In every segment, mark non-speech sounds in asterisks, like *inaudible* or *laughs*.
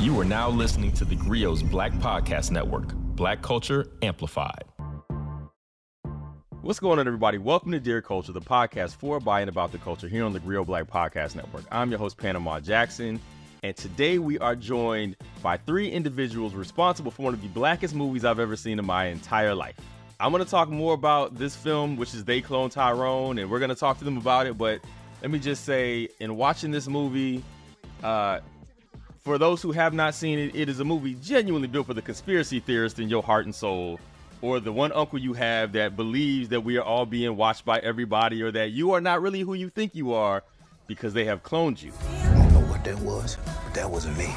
You are now listening to the Grio's Black Podcast Network, Black Culture Amplified. What's going on, everybody? Welcome to Dear Culture, the podcast for, by, and about the culture here on the Grio Black Podcast Network. I'm your host, Panama Jackson, and today we are joined by three individuals responsible for one of the blackest movies I've ever seen in my entire life. I'm going to talk more about this film, which is They Cloned Tyrone, and we're going to talk to them about it. But let me just say, in watching this movie, uh, for those who have not seen it, it is a movie genuinely built for the conspiracy theorist in your heart and soul, or the one uncle you have that believes that we are all being watched by everybody, or that you are not really who you think you are because they have cloned you. I don't know what that was, but that wasn't me.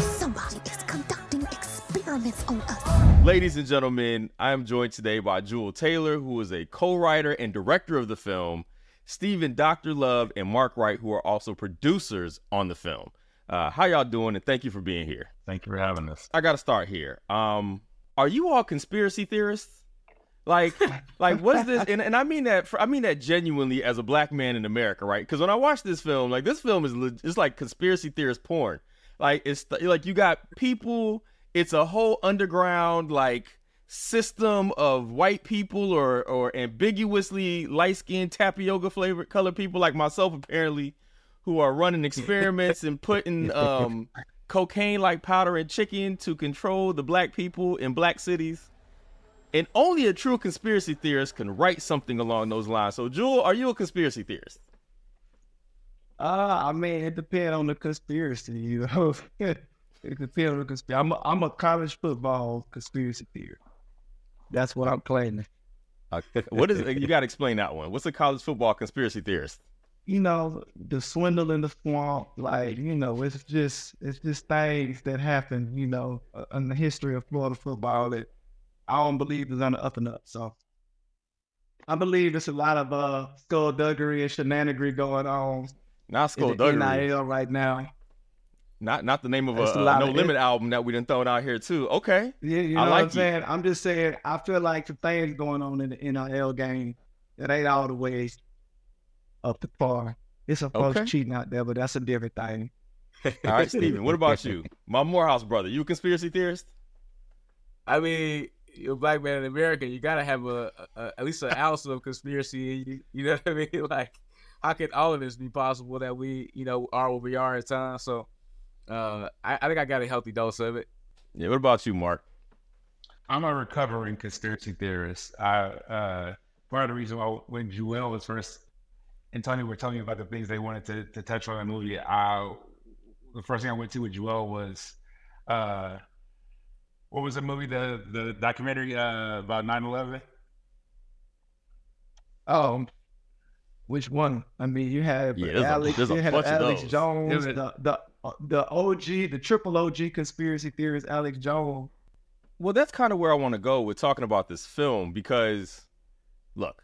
Somebody is conducting experiments on us. Ladies and gentlemen, I am joined today by Juel Taylor, who is a co-writer and director of the film, Stephen Dr. Love and Mark Wright, who are also producers on the film. Uh, how y'all doing? And thank you for being here. Thank you for having us. I got to start here. Um, are you all conspiracy theorists? Like, *laughs* like what's this? And, and I mean that. For, I mean that genuinely as a black man in America, right? Because when I watch this film, like this film is it's like conspiracy theorist porn. Like it's like you got people. It's a whole underground like system of white people or or ambiguously light skinned tapioca flavored colored people like myself apparently who are running experiments and putting *laughs* um cocaine like powder in chicken to control the black people in black cities. And only a true conspiracy theorist can write something along those lines. So, Juel, are you a conspiracy theorist? Uh, I mean, it depends on the conspiracy, you know. *laughs* it depends on the conspiracy. I'm a, I'm a college football conspiracy theorist. That's what I'm claiming. Uh, *laughs* what is you got to explain that one? What's a college football conspiracy theorist? You know, the swindle in the swamp, like you know, it's just it's just things that happen, you know, uh, in the history of Florida football that I don't believe is on the up and up. So I believe there's a lot of uh skullduggery and shenanigans going on Not in the skullduggery. NIL right now. Not not the name of a, That's a a lot No of- Limit album that we done thrown out here too. Okay, Yeah, you know I what like I'm it. saying? I'm just saying, I feel like the things going on in the NIL game that ain't all the way up to par. It's a folks Okay. cheating out there, but that's a different thing. *laughs* all right, Stephen. What about you, my Morehouse brother? You a conspiracy theorist? I mean, you're a black man in America. You gotta have a, a at least an ounce of conspiracy. in You, you know what I mean? *laughs* Like, how can all of this be possible that we, you know, are what we are at times? So, uh, I, I think I got a healthy dose of it. Yeah. What about you, Mark? I'm a recovering conspiracy theorist. I uh, part of the reason why when Juel was first and Tony were telling me about the things they wanted to, to touch on in the movie, I the first thing I went to with Juel was uh, what was the movie the the documentary uh, about 9/11? Um, which one? I mean, you have Yeah, Alex, a you had Alex. Jones, There's a- the, the the OG, the triple OG conspiracy theorist, Alex Jones. Well, that's kind of where I want to go with talking about this film because, look,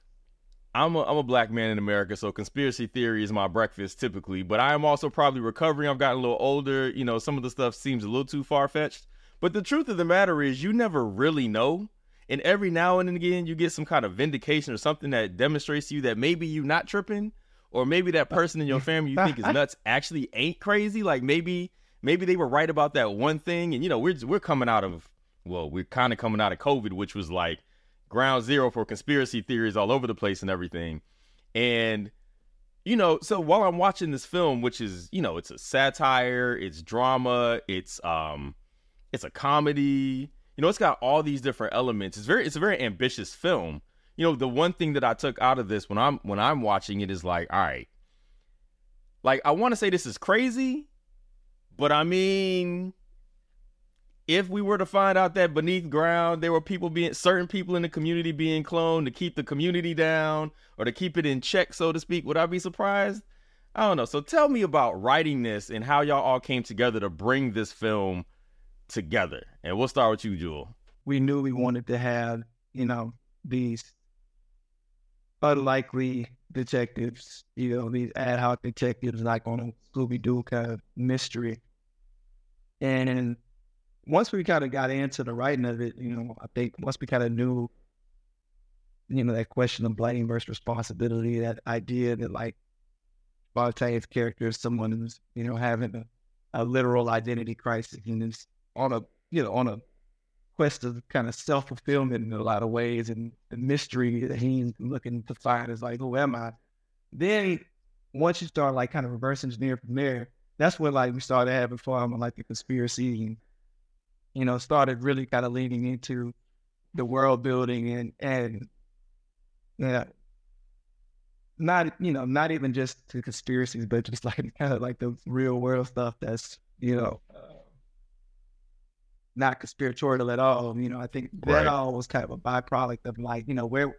I'm a, I'm a black man in America, so conspiracy theory is my breakfast typically. But I am also probably recovering. I've gotten a little older. You know, some of the stuff seems a little too far fetched. But the truth of the matter is, you never really know. And every now and again, you get some kind of vindication or something that demonstrates to you that maybe you're not tripping, or maybe that person in your family you think is *laughs* nuts actually ain't crazy. Like maybe maybe they were right about that one thing. And you know, we're we're coming out of well, we're kind of coming out of COVID, which was like ground zero for conspiracy theories all over the place and everything. And you know, so while I'm watching this film, which is you know, it's a satire, it's drama, it's um, it's a comedy. You know, it's got all these different elements. It's very, it's a very ambitious film. You know, the one thing that I took out of this when I'm when I'm watching it is like, all right, like I want to say this is crazy, but I mean, if we were to find out that beneath ground there were people being certain people in the community being cloned to keep the community down or to keep it in check, so to speak, would I be surprised? I don't know. So tell me about writing this and how y'all all came together to bring this film together. And we'll start with you, Juel. we knew we wanted to have, you know, these unlikely detectives, you know, these ad hoc detectives like on a Scooby Doo kind of mystery. And once we kind of got into the writing of it, you know, I think once we kind of knew, you know, that question of blame versus responsibility, that idea that like spontaneous character is someone who's, you know, having a a literal identity crisis and is on a you know on a quest of kind of self fulfillment in a lot of ways and the mystery that he's looking to find is like who am I? Then once you start like kind of reverse engineer from there, that's when like we started having fun with like the conspiracy and you know started really kind of leaning into the world building and and yeah. Not you know not even just the conspiracies but just like *laughs* kind of like the real world stuff that's you know not conspiratorial at all you know i think that Right. all was kind of a byproduct of like you know where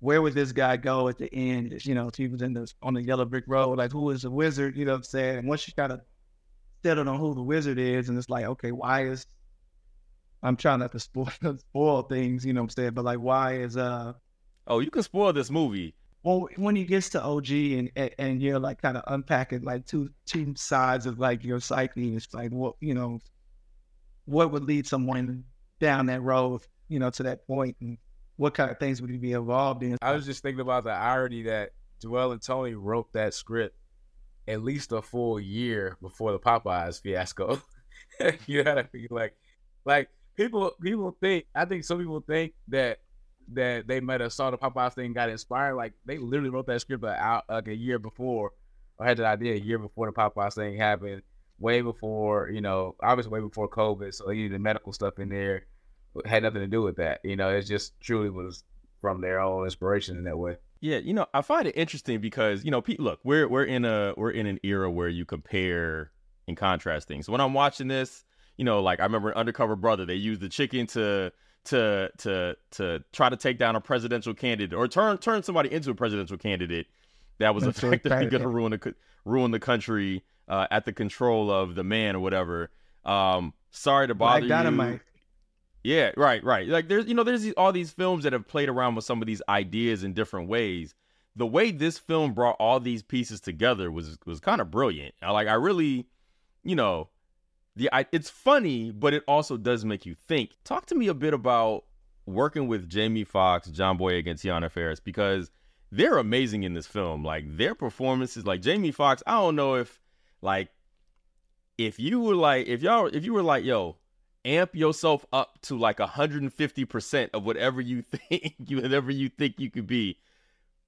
where would this guy go at the end you know if he was in the on the yellow brick road? Like who is the wizard you know what i'm saying? And once you kind of settled on who the wizard is and it's like okay why is i'm trying not to spoil, *laughs* spoil things you know what i'm saying but like why is uh Oh, you can spoil this movie. well, when he gets to OG and and, and you're like kind of unpacking like two two sides of like your psyche, it's like what you know, what would lead someone down that road, you know, to that point, and what kind of things would he be involved in? I was just thinking about the irony that Juel and Tony wrote that script at least a full year before the Popeyes fiasco. *laughs* you know what I mean? Like, like people people think I think some people think that that they might have saw the Popeyes thing got inspired. Like they literally wrote that script out like a year before or had the idea a year before the Popeyes thing happened, way before, you know, obviously way before COVID. So they needed medical stuff in there. Had nothing to do with that. You know, it just truly was from their own inspiration in that way. Yeah, you know, I find it interesting because you know, pe- look, we're we're in a we're in an era where you compare and contrast things. When I'm watching this, you know, like I remember Undercover Brother, they used the chicken to to to to try to take down a presidential candidate or turn turn somebody into a presidential candidate that was That's effectively *laughs* going to ruin the ruin the country uh, at the control of the man or whatever. Um, sorry to bother you. dynamite. Yeah, right, right. Like there's you know there's these, all these films that have played around with some of these ideas in different ways. The way this film brought all these pieces together was was kind of brilliant. I, like I really, you know, the I, it's funny, but it also does make you think. Talk to me a bit about working with Jamie Foxx, John Boyega, and Teyonah Parris because they're amazing in this film. Like their performances, like Jamie Foxx. I don't know if like if you were like if y'all if you were like yo amp yourself up to like 150% of whatever you *laughs* think you whatever you think you could be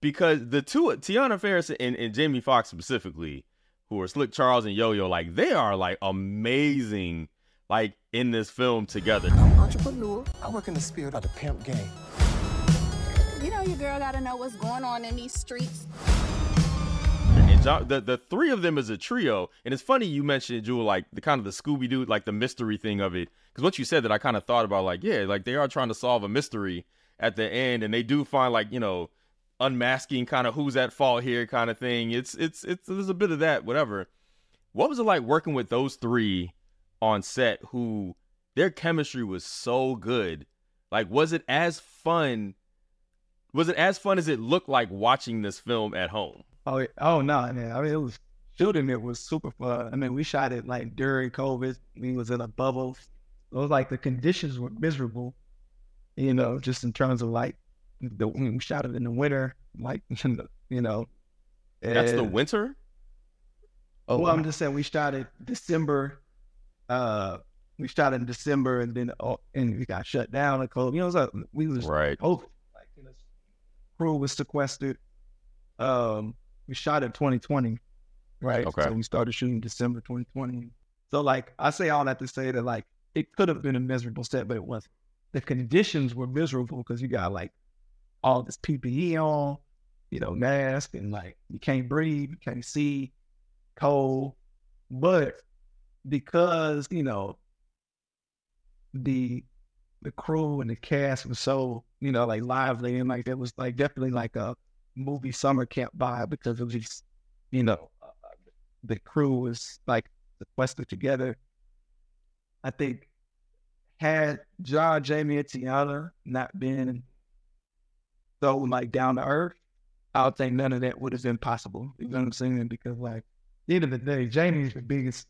because the two Teyonah Parris and, and Jamie Foxx specifically who are Slick Charles and Yo-Yo like they are like amazing like in this film together I'm an entrepreneur. I work in the spirit of the pimp game. You know your girl gotta know what's going on in these streets. and John, the the three of them is a trio and it's funny you mentioned Juel like the kind of the Scooby Doo like the mystery thing of it because once you said that I kind of thought about like yeah like they are trying to solve a mystery at the end and they do find like you know unmasking kind of who's at fault here kind of thing it's it's it's there's a bit of that whatever what was it like working with those three on set who their chemistry was so good like was it as fun was it as fun as it looked like watching this film at home Oh, oh no, man. I mean, it was shooting. It was super fun. I mean, we shot it like during COVID. We was in a bubble. It was like the conditions were miserable. You know, just in terms of like the we shot it in the winter, like *laughs* you know. that's the winter Oh, well, I'm just saying we shot it December. Uh, we shot it in December, and then oh, and we got shut down. And COVID. You know, it was like, we was right COVID. Like, you know, crew was sequestered. Um, we shot in 2020, right? Okay. So we started shooting December 2020. So like, I say all that to say that like it could have been a miserable set, but it wasn't. The conditions were miserable because you got like all this PPE on, you know, mask, and like you can't breathe, you can't see, cold. But because you know the the crew and the cast was so you know like lively and like it was like definitely like a movie summer camp vibe because it was just you know uh, the crew was like sequestered together. I think had John, Jamie, and Teyonah not been so like down to earth, I would think none of that would have been possible. You know what I'm saying? Because like at the end of the day, Jamie's the biggest,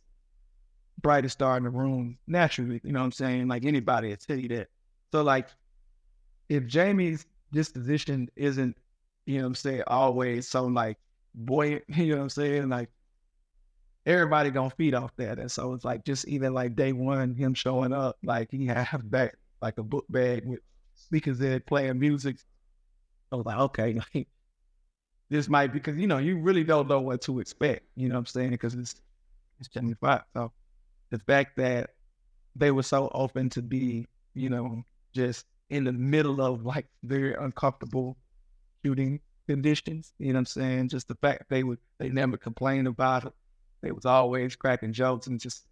brightest star in the room naturally. You know what I'm saying? Like anybody will tell you that. So like, if Jamie's disposition isn't, you know what I'm saying, always so like buoyant, *laughs* you know what I'm saying? Like everybody gonna feed off that. And so it's like just even like day one, him showing up, like he had that like a book bag with speakers in, playing music. I was like, okay, *laughs* like this might be because you know you really don't know what to expect. You know what I'm saying? Because it's it's Jamie Foxx. So the fact that they were so open to be, you know, just in the middle of like very uncomfortable shooting conditions. You know what I'm saying? Just the fact they would they never complained about it. They was always cracking jokes and just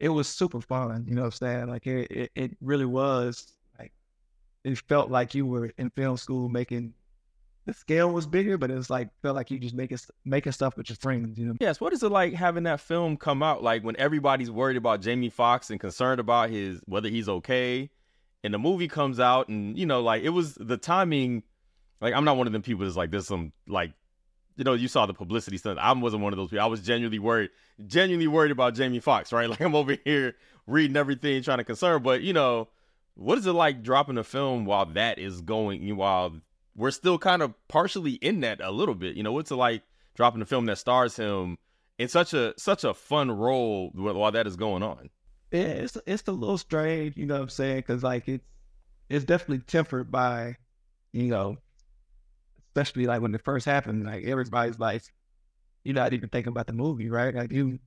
it was super fun. You know what I'm saying? Like it, it, it really was it felt like you were in film school making the scale was bigger, but it was like felt like you just making making stuff with your friends. You know? Yes. What is it like having that film come out? Like when everybody's worried about Jamie Foxx and concerned about his whether he's okay, and the movie comes out, and you know, like it was the timing. Like I'm not one of them people that's like there's some like you know, you saw the publicity stuff. I wasn't one of those people. I was genuinely worried, genuinely worried about Jamie Foxx, right? *laughs* Like I'm over here reading everything, trying to concern. But you know, what is it like dropping a film while that is going, while we're still kind of partially in that a little bit? You know, what's it like dropping a film that stars him in such a such a fun role while that is going on? Yeah, it's it's a little strange, you know what I'm saying? Because like it's it's definitely tempered by, you know, especially like when it first happened, like everybody's like, you're not even thinking about the movie, right? Like you,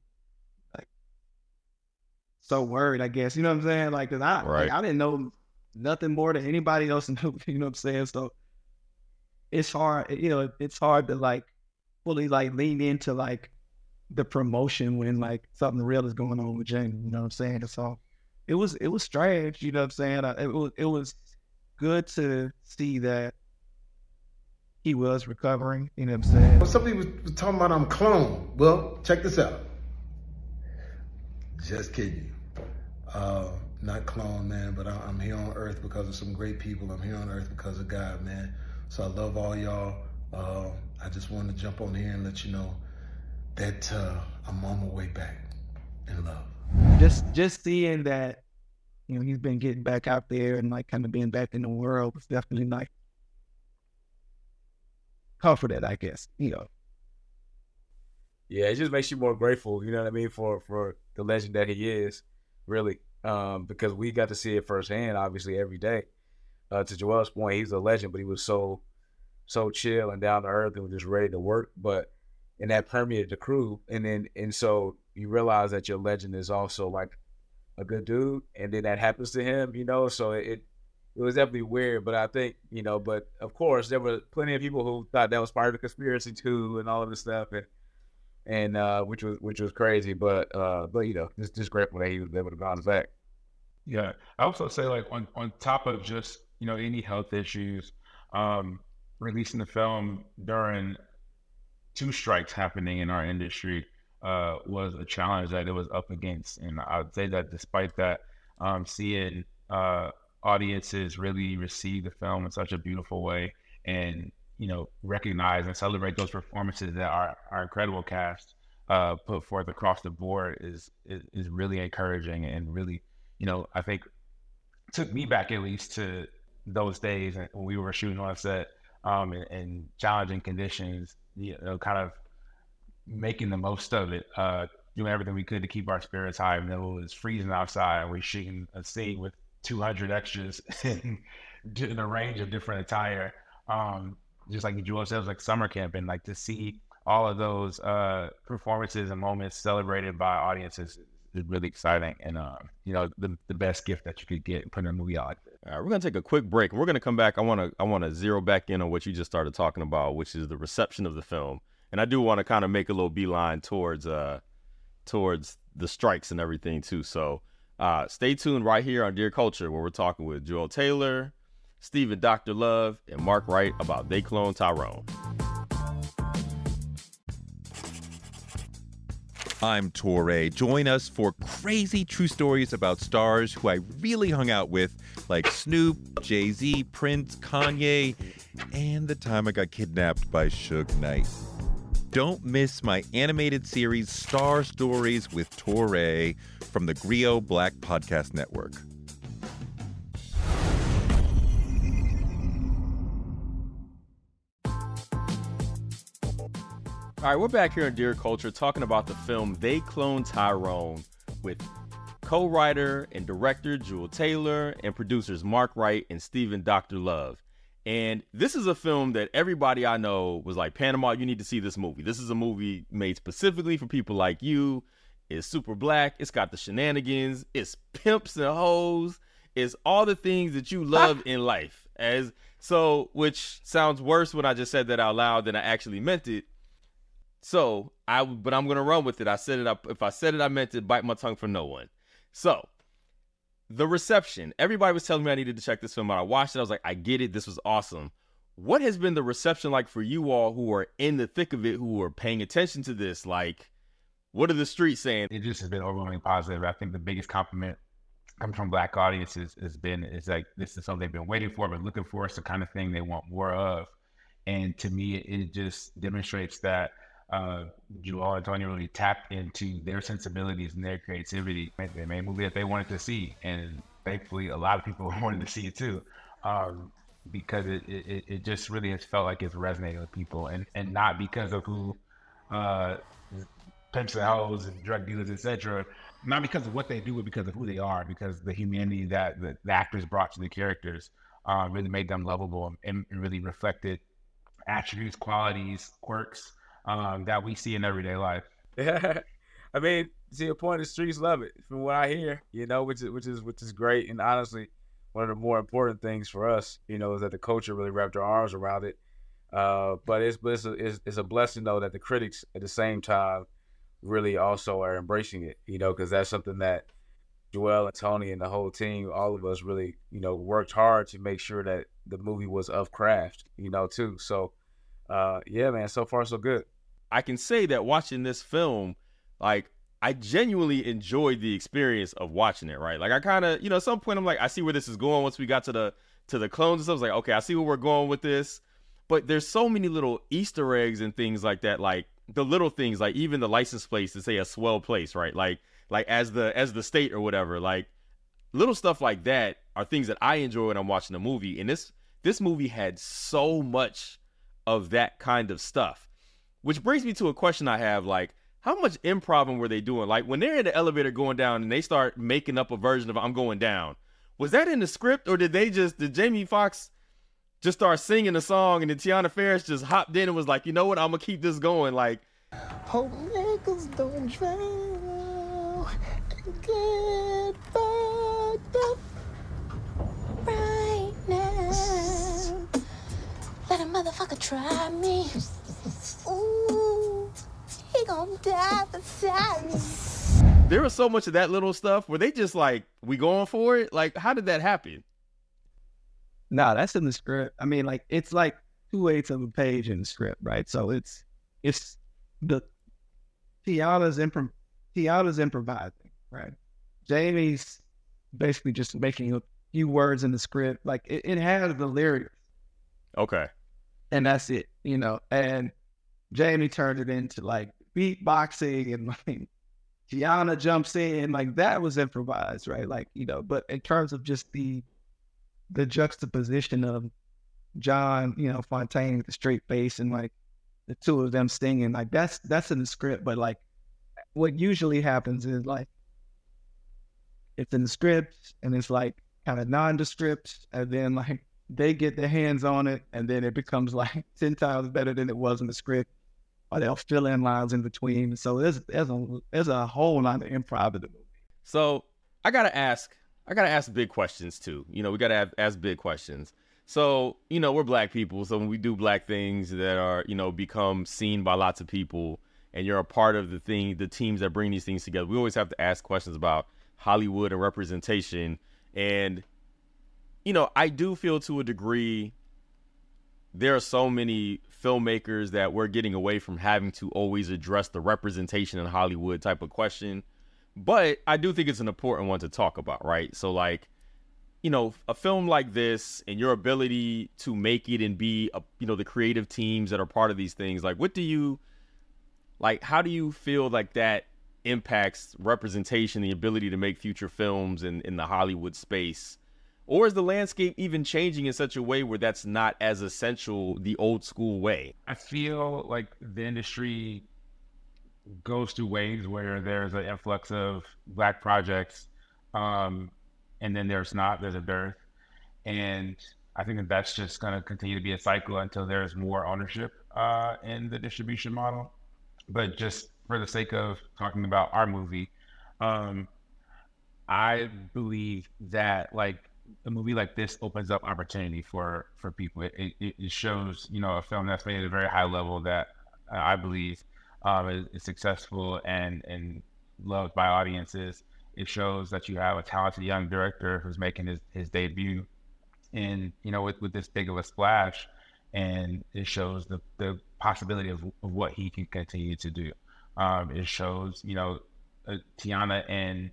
so worried, I guess. You know what I'm saying? Like, cause I, right. like, I didn't know nothing more than anybody else *laughs* knew. You know what I'm saying? So it's hard. You know, it's hard to like fully like lean into like the promotion when like something real is going on with Jamie. You know what I'm saying? So it was it was strange. You know what I'm saying? It was it was good to see that he was recovering. You know what I'm saying? Well, somebody was, was talking about I'm clone. Well, check this out. Just kidding. Uh, not clone, man, but I, I'm here on earth because of some great people. I'm here on earth because of God, man. So I love all y'all. Uh, I just wanted to jump on here and let you know that uh, I'm on my way back in love. Just just seeing that, you know, he's been getting back out there and like kind of being back in the world was definitely like comforted, I guess, you know. Yeah, it just makes you more grateful, you know what I mean, for for the legend that he is, really. Um, because we got to see it firsthand, obviously, every day. Uh, to Juel's point, he's a legend, but he was so so chill and down to earth and was just ready to work. But and that permeated the crew. And then and so you realize that your legend is also like a good dude, and then that happens to him, you know. So it it was definitely weird, but I think you know. But of course, there were plenty of people who thought that was part of the conspiracy too, and all of this stuff, and and uh, which was which was crazy. But uh, but you know, just just grateful that he was able to bounce back. Yeah, I also say like on on top of just you know any health issues, um, releasing the film during two strikes happening in our industry uh, was a challenge that it was up against, and I'd say that despite that, um, seeing uh, audiences really receive the film in such a beautiful way and you know recognize and celebrate those performances that our, our incredible cast uh, put forth across the board is, is, is really encouraging and really you know I think took me back at least to those days when we were shooting on set um, in, in challenging conditions you know kind of making the most of it uh, doing everything we could to keep our spirits high though it was freezing outside and we're shooting a scene with 200 extras *laughs* in, in a range of different attire. Um, just like Juel said, it was like summer camp, and like to see all of those uh, performances and moments celebrated by audiences is really exciting, and uh, you know the the best gift that you could get putting a movie out like. All right, we're gonna take a quick break, we're gonna come back. I wanna I wanna zero back in on what you just started talking about, which is the reception of the film, and I do want to kind of make a little beeline towards uh towards the strikes and everything too. So uh, stay tuned right here on Dear Culture, where we're talking with Juel Taylor, Stephen Dr. Love, and Mark Wright about They Cloned Tyrone. I'm Torre. Join us for crazy true stories about stars who I really hung out with, like Snoop, Jay Z, Prince, Kanye, and the time I got kidnapped by Suge Knight. Don't miss my animated series Star Stories with Torre from the Grio Black Podcast Network. All right, we're back here in Dear Culture talking about the film They Cloned Tyrone with co-writer and director Juel Taylor and producers Mark Wright and Stephen Dr. Love. And this is a film that everybody I know was like, Panama, you need to see this movie. This is a movie made specifically for people like you. It's super black. It's got the shenanigans. It's pimps and hoes. It's all the things that you love *laughs* in life. As so, which sounds worse when I just said that out loud than I actually meant it. So I, but I'm gonna run with it. I said it. Up. If I said it, I meant it. Bite my tongue for no one. So the reception. Everybody was telling me I needed to check this film out. I watched it. I was like, I get it. This was awesome. What has been the reception like for you all who are in the thick of it, who are paying attention to this? Like, what are the streets saying? It just has been overwhelmingly positive. I think the biggest compliment comes from black audiences has been is like this is something they've been waiting for, but looking for. It's the kind of thing they want more of. And to me, it just demonstrates that uh, Juel and Tony really tapped into their sensibilities and their creativity. They made a movie that they wanted to see, and thankfully, a lot of people *laughs* wanted to see it too, um, because it, it, it just really has felt like it's resonating with people, and and not because of who uh, pimps and hoes and drug dealers, etc. Not because of what they do, but because of who they are. Because the humanity that the, the actors brought to the characters uh, really made them lovable and, and really reflected attributes, qualities, quirks um, that we see in everyday life. *laughs* I mean, to your point, the streets love it. From what I hear, you know, which is which is which is great, and honestly, one of the more important things for us, you know, is that the culture really wrapped their arms around it. Uh, but it's it's a, it's, it's a blessing though that the critics at the same time really also are embracing it, you know, because that's something that Juel and Tony and the whole team, all of us really, you know, worked hard to make sure that the movie was of craft, you know, too. So, uh, yeah, man, so far so good. I can say that watching this film, like I genuinely enjoyed the experience of watching it. Right, like I kind of, you know, at some point I'm like, I see where this is going. Once we got to the to the clones and stuff, I was like, okay, I see where we're going with this. But there's so many little Easter eggs and things like that, like the little things, like even the license plates to say a swell place, right? Like like as the as the state or whatever, like little stuff like that are things that I enjoy when I'm watching a movie. And this this movie had so much of that kind of stuff. Which brings me to a question I have like how much improv were they doing? Like when they're in the elevator going down and they start making up a version of I'm going down. Was that in the script or did they just did Jamie Foxx just start singing a song and then Teyonah Parris just hopped in and was like, you know what, I'm gonna keep this going. Like Hope niggas don't drown and get fucked up a motherfucker try me. Ooh, he gonna die beside me. there was so much of that little stuff where they just like, we going for it? Like, how did that happen? No, that's in the script. I mean, like it's like two eighths of a page in the script, right? So it's it's the Teyonah's improv Teyonah's improvising, right? Jamie's basically just making a few words in the script. Like it, it has the lyrics. Okay. And that's it, you know. And Jamie turned it into like beatboxing and *laughs* like Teyonah jumps in, like that was improvised, right? Like, you know, but in terms of just the the juxtaposition of John, you know, Fontaine with the straight face and like the two of them singing, like that's that's in the script. But like what usually happens is like it's in the script and it's like kind of nondescript, and then *laughs* like they get their hands on it, and then it becomes like *laughs* ten times better than it was in the script. Or they'll fill in lines in between. So there's there's a there's a whole lot of improv in the movie. So I gotta ask, I gotta ask big questions too. You know, we gotta have, ask big questions. So you know, we're black people, so when we do black things that are you know become seen by lots of people, and you're a part of the thing, the teams that bring these things together, we always have to ask questions about Hollywood and representation. And you know, I do feel to a degree there are so many filmmakers that we're getting away from having to always address the representation in Hollywood type of question. But I do think it's an important one to talk about, right? So like, you know, a film like this and your ability to make it and be a, you know, the creative teams that are part of these things, like what do you like how do you feel like that impacts representation, the ability to make future films in, in the Hollywood space? Or is the landscape even changing in such a way where that's not as essential the old school way? I feel like the industry goes through waves where there's an influx of black projects, um, and then there's not. There's a dearth, and I think that that's just going to continue to be a cycle until there's more ownership uh, in the distribution model. But just for the sake of talking about our movie, um, I believe that like a movie like this opens up opportunity for for people. It, it, it shows you know a film that's made at a very high level that uh, I believe um, is, is, successful and and loved by audiences. It shows that you have a talented young director who's making his, his debut, and you know with, with this big of a splash, and it shows the the possibility of, of what he can continue to do. Um, it shows you know uh, Teyonah and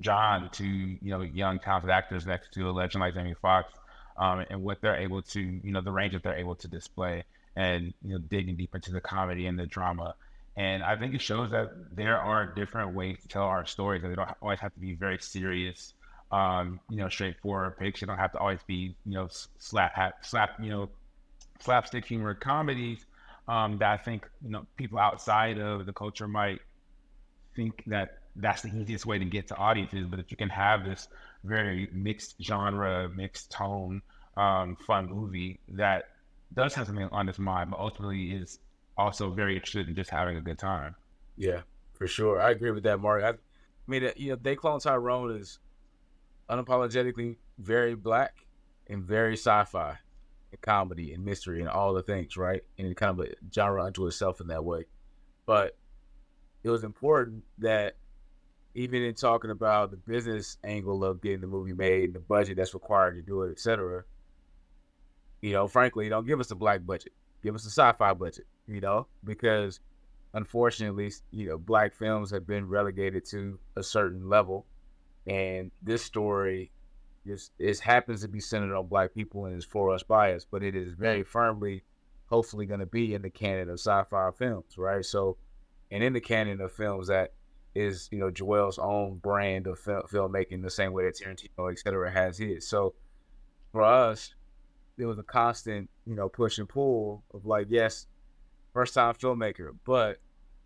John to you know young talented actors next to a legend like Jamie Foxx, um, and what they're able to you know the range that they're able to display, and you know digging deep into the comedy and the drama. And I think it shows that there are different ways to tell our stories, and they don't always have to be very serious, um, you know, straightforward picks. They don't have to always be, you know, slap, slap, you know, slapstick humor comedies um, that I think you know people outside of the culture might think that that's the easiest way to get to audiences. But if you can have this very mixed genre, mixed tone, um, fun movie that does have something on its mind, but ultimately is also very interested in just having a good time. Yeah, for sure. I agree with that, Mark. I, mean, you know, They Cloned Tyrone is unapologetically very black and very sci-fi and comedy and mystery and all the things, right? And kind of a genre unto itself in that way. But it was important that even in talking about the business angle of getting the movie made, and the budget that's required to do it, etc. You know, frankly, don't give us a black budget. Give us a sci-fi budget. You know, because unfortunately, you know, black films have been relegated to a certain level, and this story just it happens to be centered on black people and is for us by us, but it is very firmly, hopefully, going to be in the canon of sci-fi films, right? So, and in the canon of films that is you know Juel's own brand of fil- filmmaking, the same way that Tarantino, et cetera, has his. So for us, there was a constant you know push and pull of like, yes, first time filmmaker, but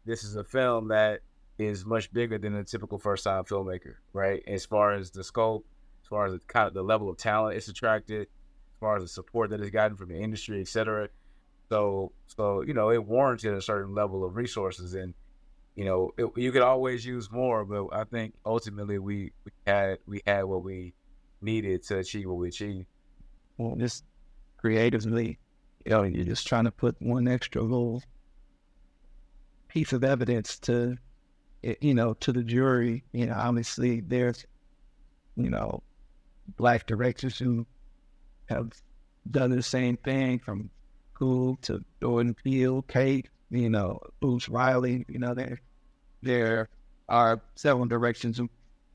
this is a film that is much bigger than a typical first time filmmaker, right? As far as the scope, as far as the kind of the level of talent it's attracted, as far as the support that it's gotten from the industry, et cetera. So, so you know, it warranted a certain level of resources, and you know, it, you could always use more, but I think ultimately we, we had we had what we needed to achieve what we achieved. Well, just creatively, you know, you're just trying to put one extra little piece of evidence to, you know, to the jury. You know, obviously there's, you know, black directors who have done the same thing from Cool to Jordan Peele, Kate, you know, Boots Riley, you know, there there are several directions,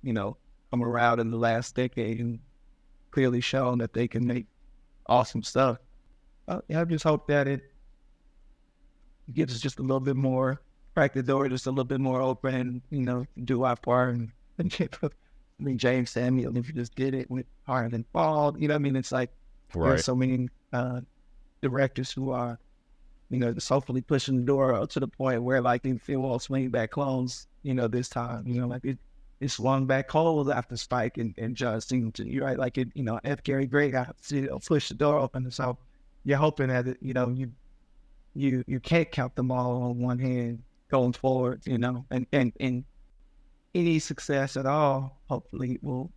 you know, come around in the last decade and clearly shown that they can make awesome stuff. Uh, I just hope that it gives us just a little bit more, crack the door just a little bit more open and, you know, do our part and, and *laughs* I mean, Jeymes Samuel, if you just did it with Harder They Fall, you know, I mean, it's like right. there's so many uh, directors who are you know, just hopefully pushing the door to the point where like they feel all swing back clones, you know, this time, you know, like it, it swung back cold after Spike and, and John Singleton. You're right, like it, you know, F. Gary Gray got you know, push the door open. So you're hoping that it, you know, you you you can't count them all on one hand going forward, you know, and and, and any success at all, hopefully will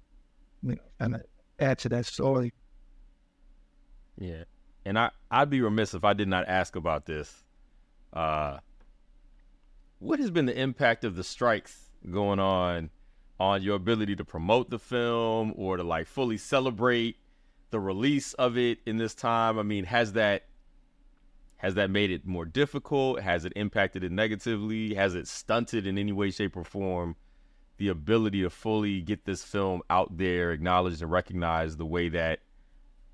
you know, kind of add to that story. Yeah and I I'd be remiss if I did not ask about this. Uh, what has been the impact of the strikes going on on your ability to promote the film or to like fully celebrate the release of it in this time? I mean, has that has that made it more difficult? Has it impacted it negatively? Has it stunted in any way, shape, or form the ability to fully get this film out there, acknowledged and recognized the way that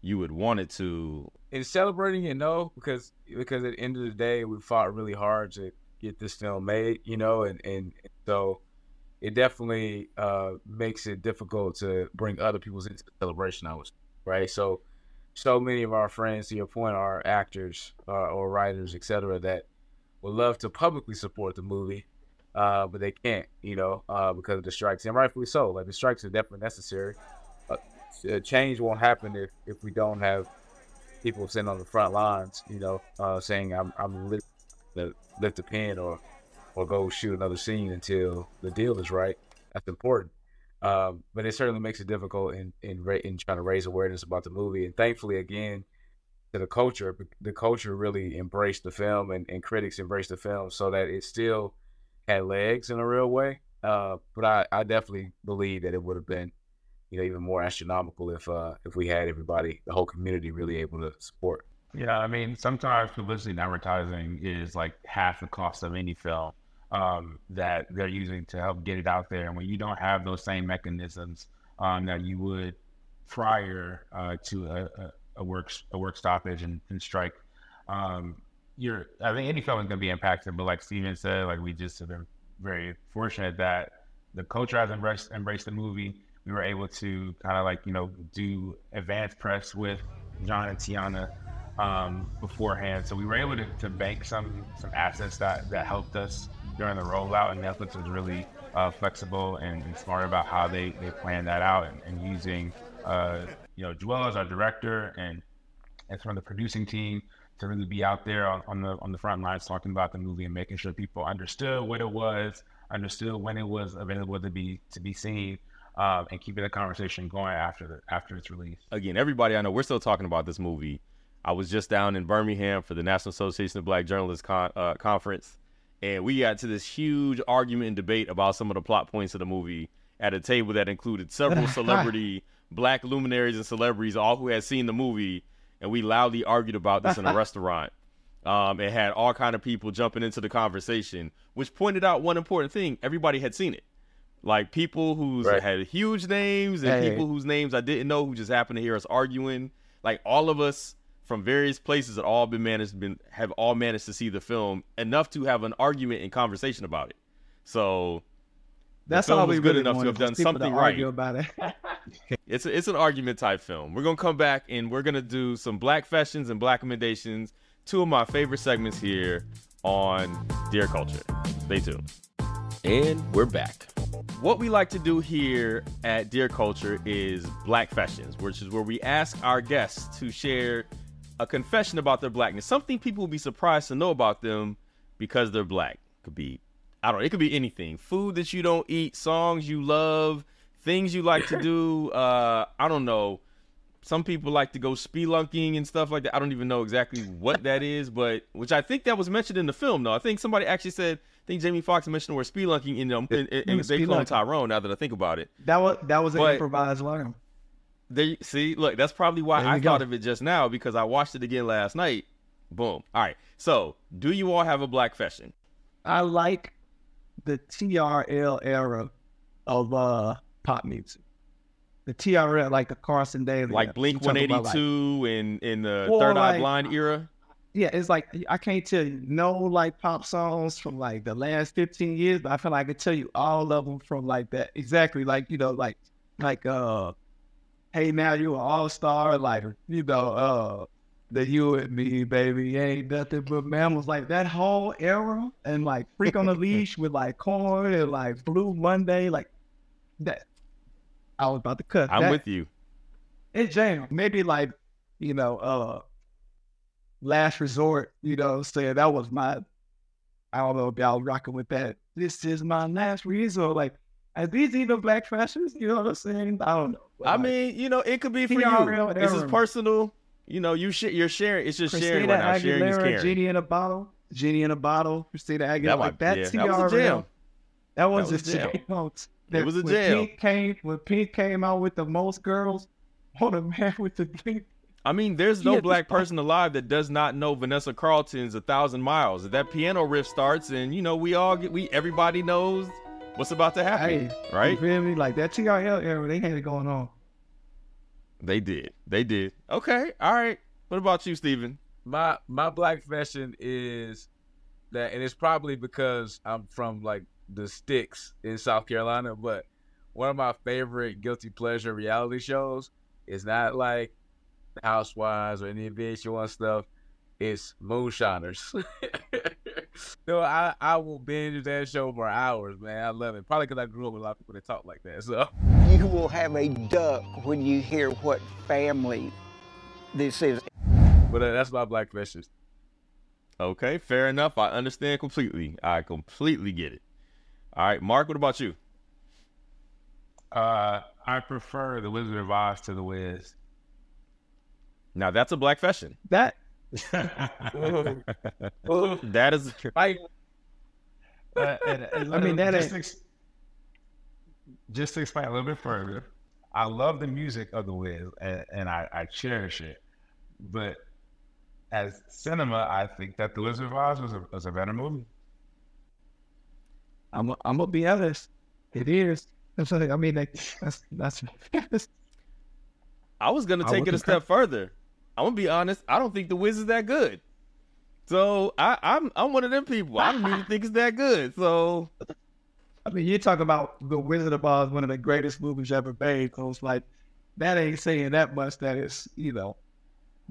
you would want it to. In celebrating it, no, because because at the end of the day, we fought really hard to get this film made, you know, and and, so it definitely uh, makes it difficult to bring other people's into the celebration. I was right. So, so many of our friends, to your point, are actors uh, or writers, etc., that would love to publicly support the movie, uh, but they can't, you know, uh, because of the strikes, and rightfully so. Like the strikes are definitely necessary. Uh, change won't happen if if we don't have people sitting on the front lines, you know, uh, saying I'm I'm lift lift the pen or or go shoot another scene until the deal is right. That's important. Um, but it certainly makes it difficult in in, in trying to raise awareness about the movie. And thankfully, again, to the culture, the culture really embraced the film, and, and critics embraced the film, so that it still had legs in a real way. Uh, but I, I definitely believe that it would have been, you know, even more astronomical if uh, if we had everybody, the whole community, really able to support. Yeah, I mean, sometimes publicity and advertising is like half the cost of any film um, that they're using to help get it out there. And when you don't have those same mechanisms um, that you would prior uh, to a, a, a, work a work stoppage and, and strike, um, you're I think any film is going to be impacted. But like Stephen said, like we just have been very fortunate that the culture has embraced embraced the movie. We were able to kind of like you know do advanced press with John and Teyonah um, beforehand, so we were able to, to bank some some assets that that helped us during the rollout, and Netflix was really uh, flexible and, and, smart about how they, they planned that out and, and using uh, you know Juel as our director and and from the producing team to really be out there on, on the on the front lines talking about the movie and making sure people understood what it was, understood when it was available to be to be seen, um, and keeping the conversation going after the after its release. Again, everybody I know, we're still talking about this movie. I was just down in Birmingham for the National Association of Black Journalists con- uh, conference, and we got to this huge argument and debate about some of the plot points of the movie at a table that included several *laughs* celebrity black luminaries and celebrities, all who had seen the movie, and we loudly argued about this in a *laughs* restaurant. Um, it had all kind of people jumping into the conversation, which pointed out one important thing: everybody had seen it. Like people who right. had huge names and hey. people whose names I didn't know who just happened to hear us arguing. Like all of us from various places that all been managed been have all managed to see the film enough to have an argument and conversation about it. So that's all we good really enough to have done something right about it. *laughs* it's a, it's an argument type film. We're gonna come back and we're gonna do some black confessions and black commendations. Two of my favorite segments here on Dear Culture. Stay tuned. And we're back. What we like to do here at Dear Culture is Black Confessions, which is where we ask our guests to share a confession about their blackness, something people will be surprised to know about them because they're black. Could be, I don't know, it could be anything. Food that you don't eat, songs you love, things you like to do. *laughs* Uh, I don't know. Some people like to go spelunking and stuff like that. I don't even know exactly what that is, but which I think that was mentioned in the film. Though I think somebody actually said, think Jamie Foxx mentioned where spelunking in them, in, in, in, they cloned Tyrone. Now that I think about it, that was that was an improvised line. They see, look, that's probably why I go. thought of it just now because I watched it again last night. Boom. All right. So, do you all have a black confession? I like the TRL era of uh pop music. The TRL, like the Carson Daly, like Blink One Eighty Two and in the Third like, Eye Blind era. Yeah, it's like I can't tell you no like pop songs from like the last fifteen years, but I feel like I can tell you all of them from like that exactly like you know like like uh hey, now you an all star, like you know, uh, the you and me, baby, ain't nothing but mammals. Like that whole era, and like Freak on the *laughs* Leash with like Korn and like Blue Monday, like that. I was about to cut. I'm that, with you. It's jam. Maybe like you know, uh, Last Resort. You know, saying that was my. I don't know if y'all rocking with that. This is my last resort. Like are these even black confessions? You know what I'm saying? I don't know. I like, mean, you know, it could be for you. This is personal. You know, you sh- you're sharing. It's just Christina sharing right now. Aguilera, sharing is caring. Genie in a bottle. Genie in a bottle. Christina Aguilera. That, like that, yeah, that was a jam. That was, *laughs* that was a jam. jam. That, it was a jam. Pink came when Pink came out with the most girls. *laughs* What a man with the pink. I mean, there's no black person alive that does not know Vanessa Carlton's "A Thousand Miles." That piano riff starts, and you know, we all get, we everybody knows what's about to happen. Hey, right? You feel me? Like that TRL era, they had it going on. They did. They did. Okay. All right. What about you, Stephen? My my black confession is that, and it's probably because I'm from like the sticks in South Carolina, but one of my favorite guilty pleasure reality shows is not like Housewives or any of the VH1 stuff. It's Moonshiners. *laughs* no, I, I will binge that show for hours, man. I love it. Probably because I grew up with a lot of people that talk like that. So You will have a duck when you hear what family this is. But uh, that's my black questions. Okay, fair enough. I understand completely. I completely get it. All right, Mark, what about you? Uh, I prefer the Wizard of Oz to the Wiz. Now that's a black confession. That *laughs* that is right. Uh, and, and I mean, that just, to ex- just to explain a little bit further, I love the music of the Wiz and, and I, I cherish it. But as cinema, I think that the Wizard of Oz was a, was a better movie. I'm I'm gonna be honest. It is. That's what I I mean. Like, that's that's. *laughs* that's I was gonna take would it a concur. step further. I'm gonna be honest. I don't think the Wiz is that good. So I, I'm I'm one of them people. I don't even think it's that good. So I mean, you talk about the Wizard of Oz, one of the greatest movies ever made. So it's like that ain't saying that much. That is, you know,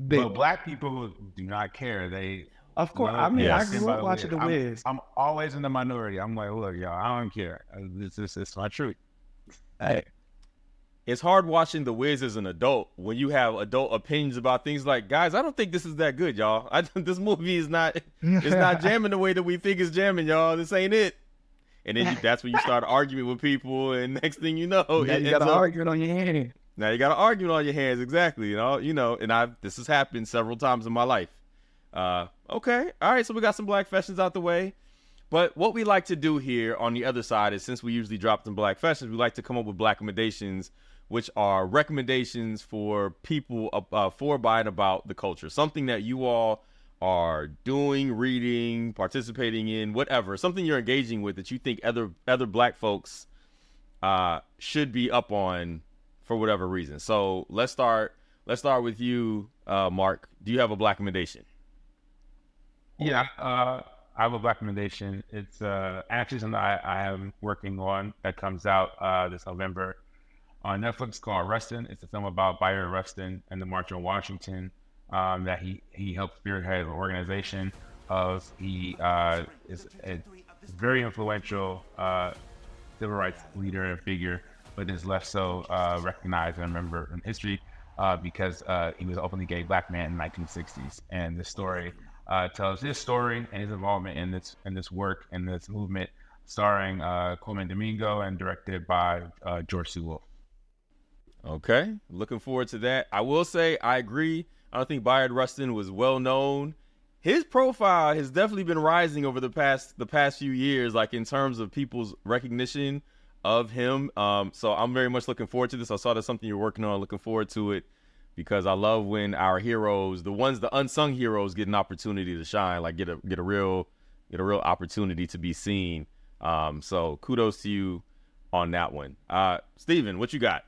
big. But black people do not care. They Of course, love I mean, I grew up watching The Wiz. I'm, Wiz. I'm, always in the minority. I'm like, look, y'all, I don't care. This is it's my truth. Hey, it's hard watching the Wiz as an adult when you have adult opinions about things like, guys, I don't think this is that good, y'all. I *laughs* this movie is not it's not *laughs* jamming the way that we think it's jamming, y'all. This ain't it. And then you, *laughs* that's when you start arguing with people, and next thing you know, now you got up- argument on your hands. Now you got an argument on your hands, exactly. You know, you know, and I this has happened several times in my life. Uh, okay, all right, so we got some black confessions out the way. But what we like to do here on the other side is since we usually drop some black confessions, we like to come up with black recommendations, which are recommendations for people uh, for by and about the culture. Something that you all are doing, reading, participating in, whatever. Something you're engaging with that you think other other black folks uh, should be up on for whatever reason. So let's start. Let's start with you, uh, Mark. Do you have a black recommendation? Yeah, uh, I have a black recommendation. It's uh, actually something I, I am working on that comes out uh, this November on Netflix called Rustin. It's a film about Bayard Rustin and the March on Washington um, that he, he helped spearhead an organization of. He uh, is a very influential uh, civil rights leader and figure, but is less so uh, recognized and remembered in history uh, because uh, he was an openly gay black man in the 1960s. And this story uh, tells his story and his involvement in this in this work and this movement, starring uh, Colman Domingo and directed by uh, George C. Wolfe. Okay, looking forward to that. I will say I agree. I don't think Bayard Rustin was well known. His profile has definitely been rising over the past the past few years, like in terms of people's recognition of him. Um, so I'm very much looking forward to this. I saw that's something you're working on. Looking forward to it because I love when our heroes, the ones, the unsung heroes, get an opportunity to shine, like get a get a real get a real opportunity to be seen. Um, so kudos to you on that one. Uh, Stephen, what you got?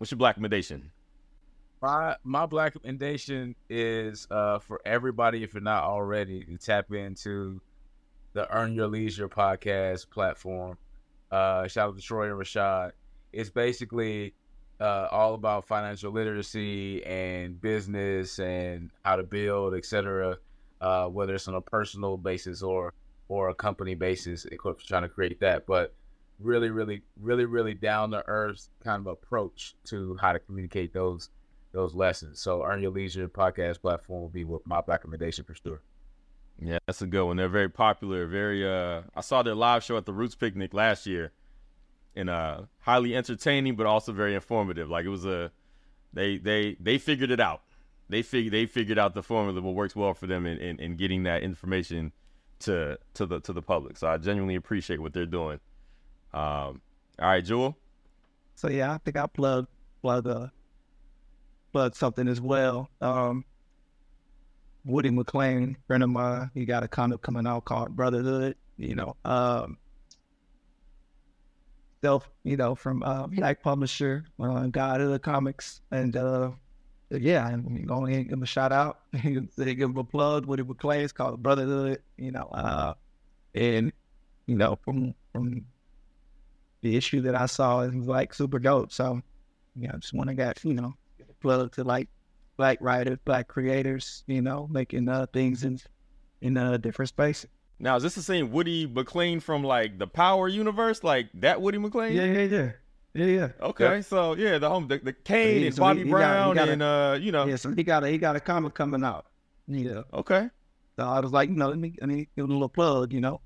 What's your black recommendation? My my black recommendation is uh for everybody if you're not already to tap into the Earn Your Leisure podcast platform. Uh shout out to Troy and Rashad. It's basically uh all about financial literacy and business and how to build, etc. Uh whether it's on a personal basis or or a company basis, of trying to create that. But really, really, really, really down to earth kind of approach to how to communicate those those lessons. So Earn Your Leisure podcast platform will be what my recommendation for sure. Yeah, that's a good one. They're very popular. Very. Uh, I saw their live show at the Roots Picnic last year, and uh, highly entertaining, but also very informative. Like it was a, they they they figured it out. They fig they figured out the formula what works well for them in, in, in getting that information to to the to the public. So I genuinely appreciate what they're doing. Um, all right, Juel. So yeah, I think I plug plug uh plug something as well. Um Woody McClain, friend of mine, he got a comic coming out called Brotherhood, you know. Um self, you know, from uh Black Publisher, uh, God of the Comics. And uh yeah, I'm going to give him a shout out. *laughs* They give him a plug. Woody McClain, it's called Brotherhood, you know. Uh and you know, from from the issue that I saw is like super dope. So, yeah, I just want to get you know plug to like black writers, black creators, you know, making uh, things in in uh, different spaces. Now, is this the same Woody McClain from like the Power universe, like that Woody McClain? Yeah, yeah, yeah. Yeah, yeah. Okay, Yeah. so yeah, the home, the, the Cane Yeah, and so Bobby he he Brown got a- and uh, you know. Yeah, so he got a he got a comic coming out. Yeah. Okay. So I was like, you know, let me let me give him a little plug, you know.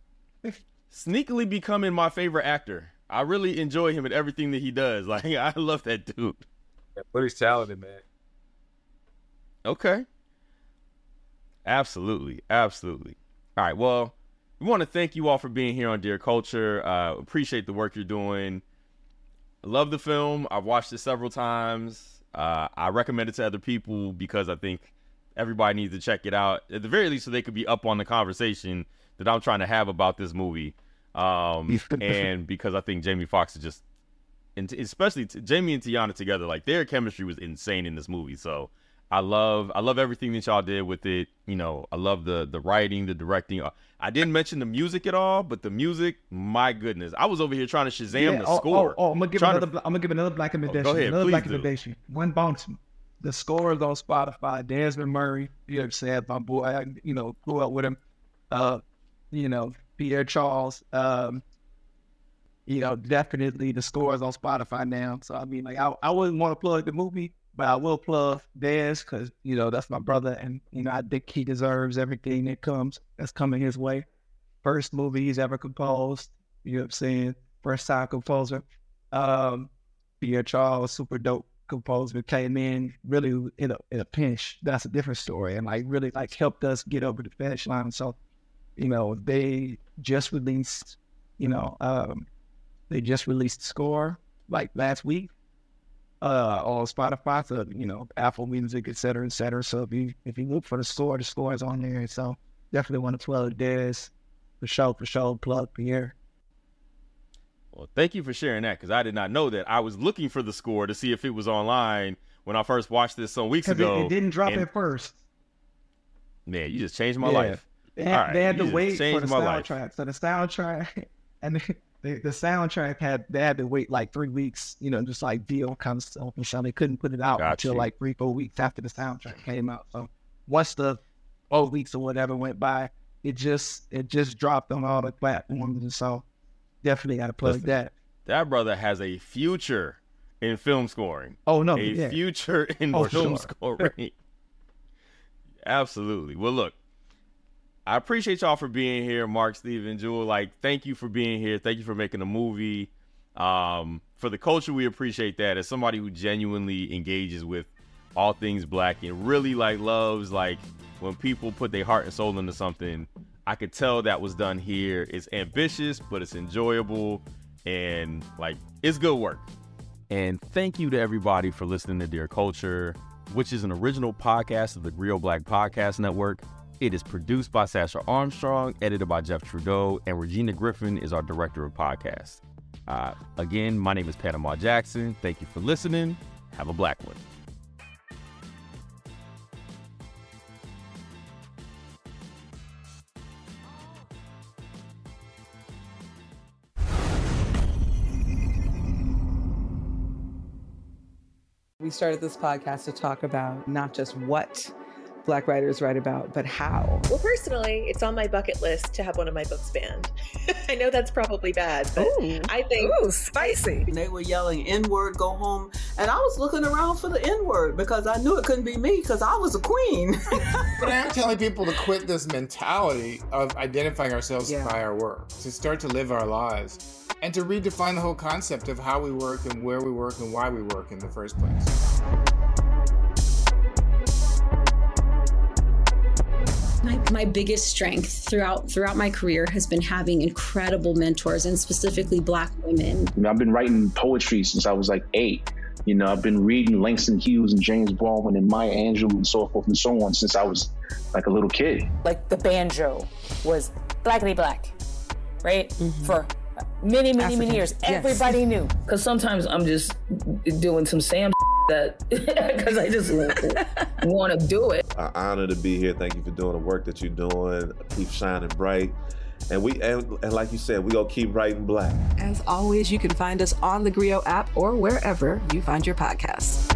Sneakily becoming my favorite actor. I really enjoy him and everything that he does. *laughs* Like I love that dude. Yeah, But he's talented, man. Okay. Absolutely. Absolutely. All right. Well, we want to thank you all for being here on Dear Culture. Uh, appreciate the work you're doing. Love the film. I've watched it several times. Uh, I recommend it to other people because I think everybody needs to check it out. At the very least, so they could be up on the conversation that I'm trying to have about this movie. Um, *laughs* and because I think Jamie Foxx is just, and t- especially t- Jamie and Teyonah together, like their chemistry was insane in this movie. So I love, I love everything that y'all did with it. You know, I love the the writing, the directing. Uh, I didn't mention the music at all, but the music, my goodness, I was over here trying to Shazam Yeah, the oh, score. Oh, oh, I'm gonna give Trying another. to- I'm gonna give another black recommendation. ahead, another black do. One bounty. The score is on Spotify. Desmond Murray. You know what I'm saying? My boy. I, you know, grew up with him. Uh, you know, Pierre Charles. Um, you know, definitely the score is on Spotify now. So I mean, like, I, I wouldn't want to plug the movie, but I will plug Dez because you know that's my brother, and you know I think he deserves everything that comes that's coming his way. First movie he's ever composed. You know what I'm saying? First time composer. Um, Pierre Charles, super dope composer, came in really in a in a pinch. That's a different story, and like really like helped us get over the finish line. So, you know, they just released, you know, um, they just released score like last week uh on Spotify, so you know, Apple Music, et cetera, et cetera. So if you if you look for the score, the score is on there. So definitely want to plug this for sure, for sure. Plug Pierre. Well, thank you for sharing that because I did not know that. I was looking for the score to see if it was online when I first watched this some weeks 'Cause it, ago. it didn't drop and- at first. Man, you just changed my Yeah. life. They had, right, they had to wait for the soundtrack. So the soundtrack *laughs* and the, the, the soundtrack had they had to wait like three weeks, you know, just like deal stuff. And so they couldn't put it out Got until you. like three, four weeks after the soundtrack came out. So once the four weeks or whatever went by, it just it just dropped on all the platforms. And so definitely got to plug Listen, that. That brother has a future in film scoring. Oh no, a yeah. future *laughs* in Oh, film sure. *laughs* scoring. Absolutely. Well, look, I appreciate y'all for being here, Mark, Stephen, Juel. Like, thank you for being here. Thank you for making a movie. Um, for the culture, we appreciate that. As somebody who genuinely engages with all things black and really like loves like when people put their heart and soul into something, I could tell that was done here. It's ambitious, but it's enjoyable and like it's good work. And thank you to everybody for listening to Dear Culture, which is an original podcast of the Grio Black Podcast Network. It is produced by Sasha Armstrong, edited by Jeff Trudeau, and Regina Griffin is our director of podcasts. Uh, again, my name is Panama Jackson. Thank you for listening. Have a black one. We started this podcast to talk about not just what Black writers write about, but how. Well, personally, it's on my bucket list to have one of my books banned. *laughs* I know that's probably bad, but I think Ooh, spicy. They were yelling N word, go home. And I was looking around for the N word because I knew it couldn't be me because I was a queen. *laughs* But I'm telling people to quit this mentality of identifying ourselves by our work, to start to live our lives, and to redefine the whole concept of how we work and where we work and why we work in the first place. My, my biggest strength throughout throughout my career has been having incredible mentors and specifically black women. You know, I've been writing poetry since I was like eight. You know, I've been reading Langston Hughes and James Baldwin and Maya Angelou and so forth and so on since I was like a little kid. like the banjo was blackity black, right? Mm-hmm. For many, many, many years. Everybody knew. Because sometimes I'm just doing some Sam that *laughs* because I just want to *laughs* do it. An honor to be here. Thank you for doing the work that you're doing. Keep shining bright. And we and, and like you said, we gonna keep writing black. As always, you can find us on the Grio app or wherever you find your podcasts.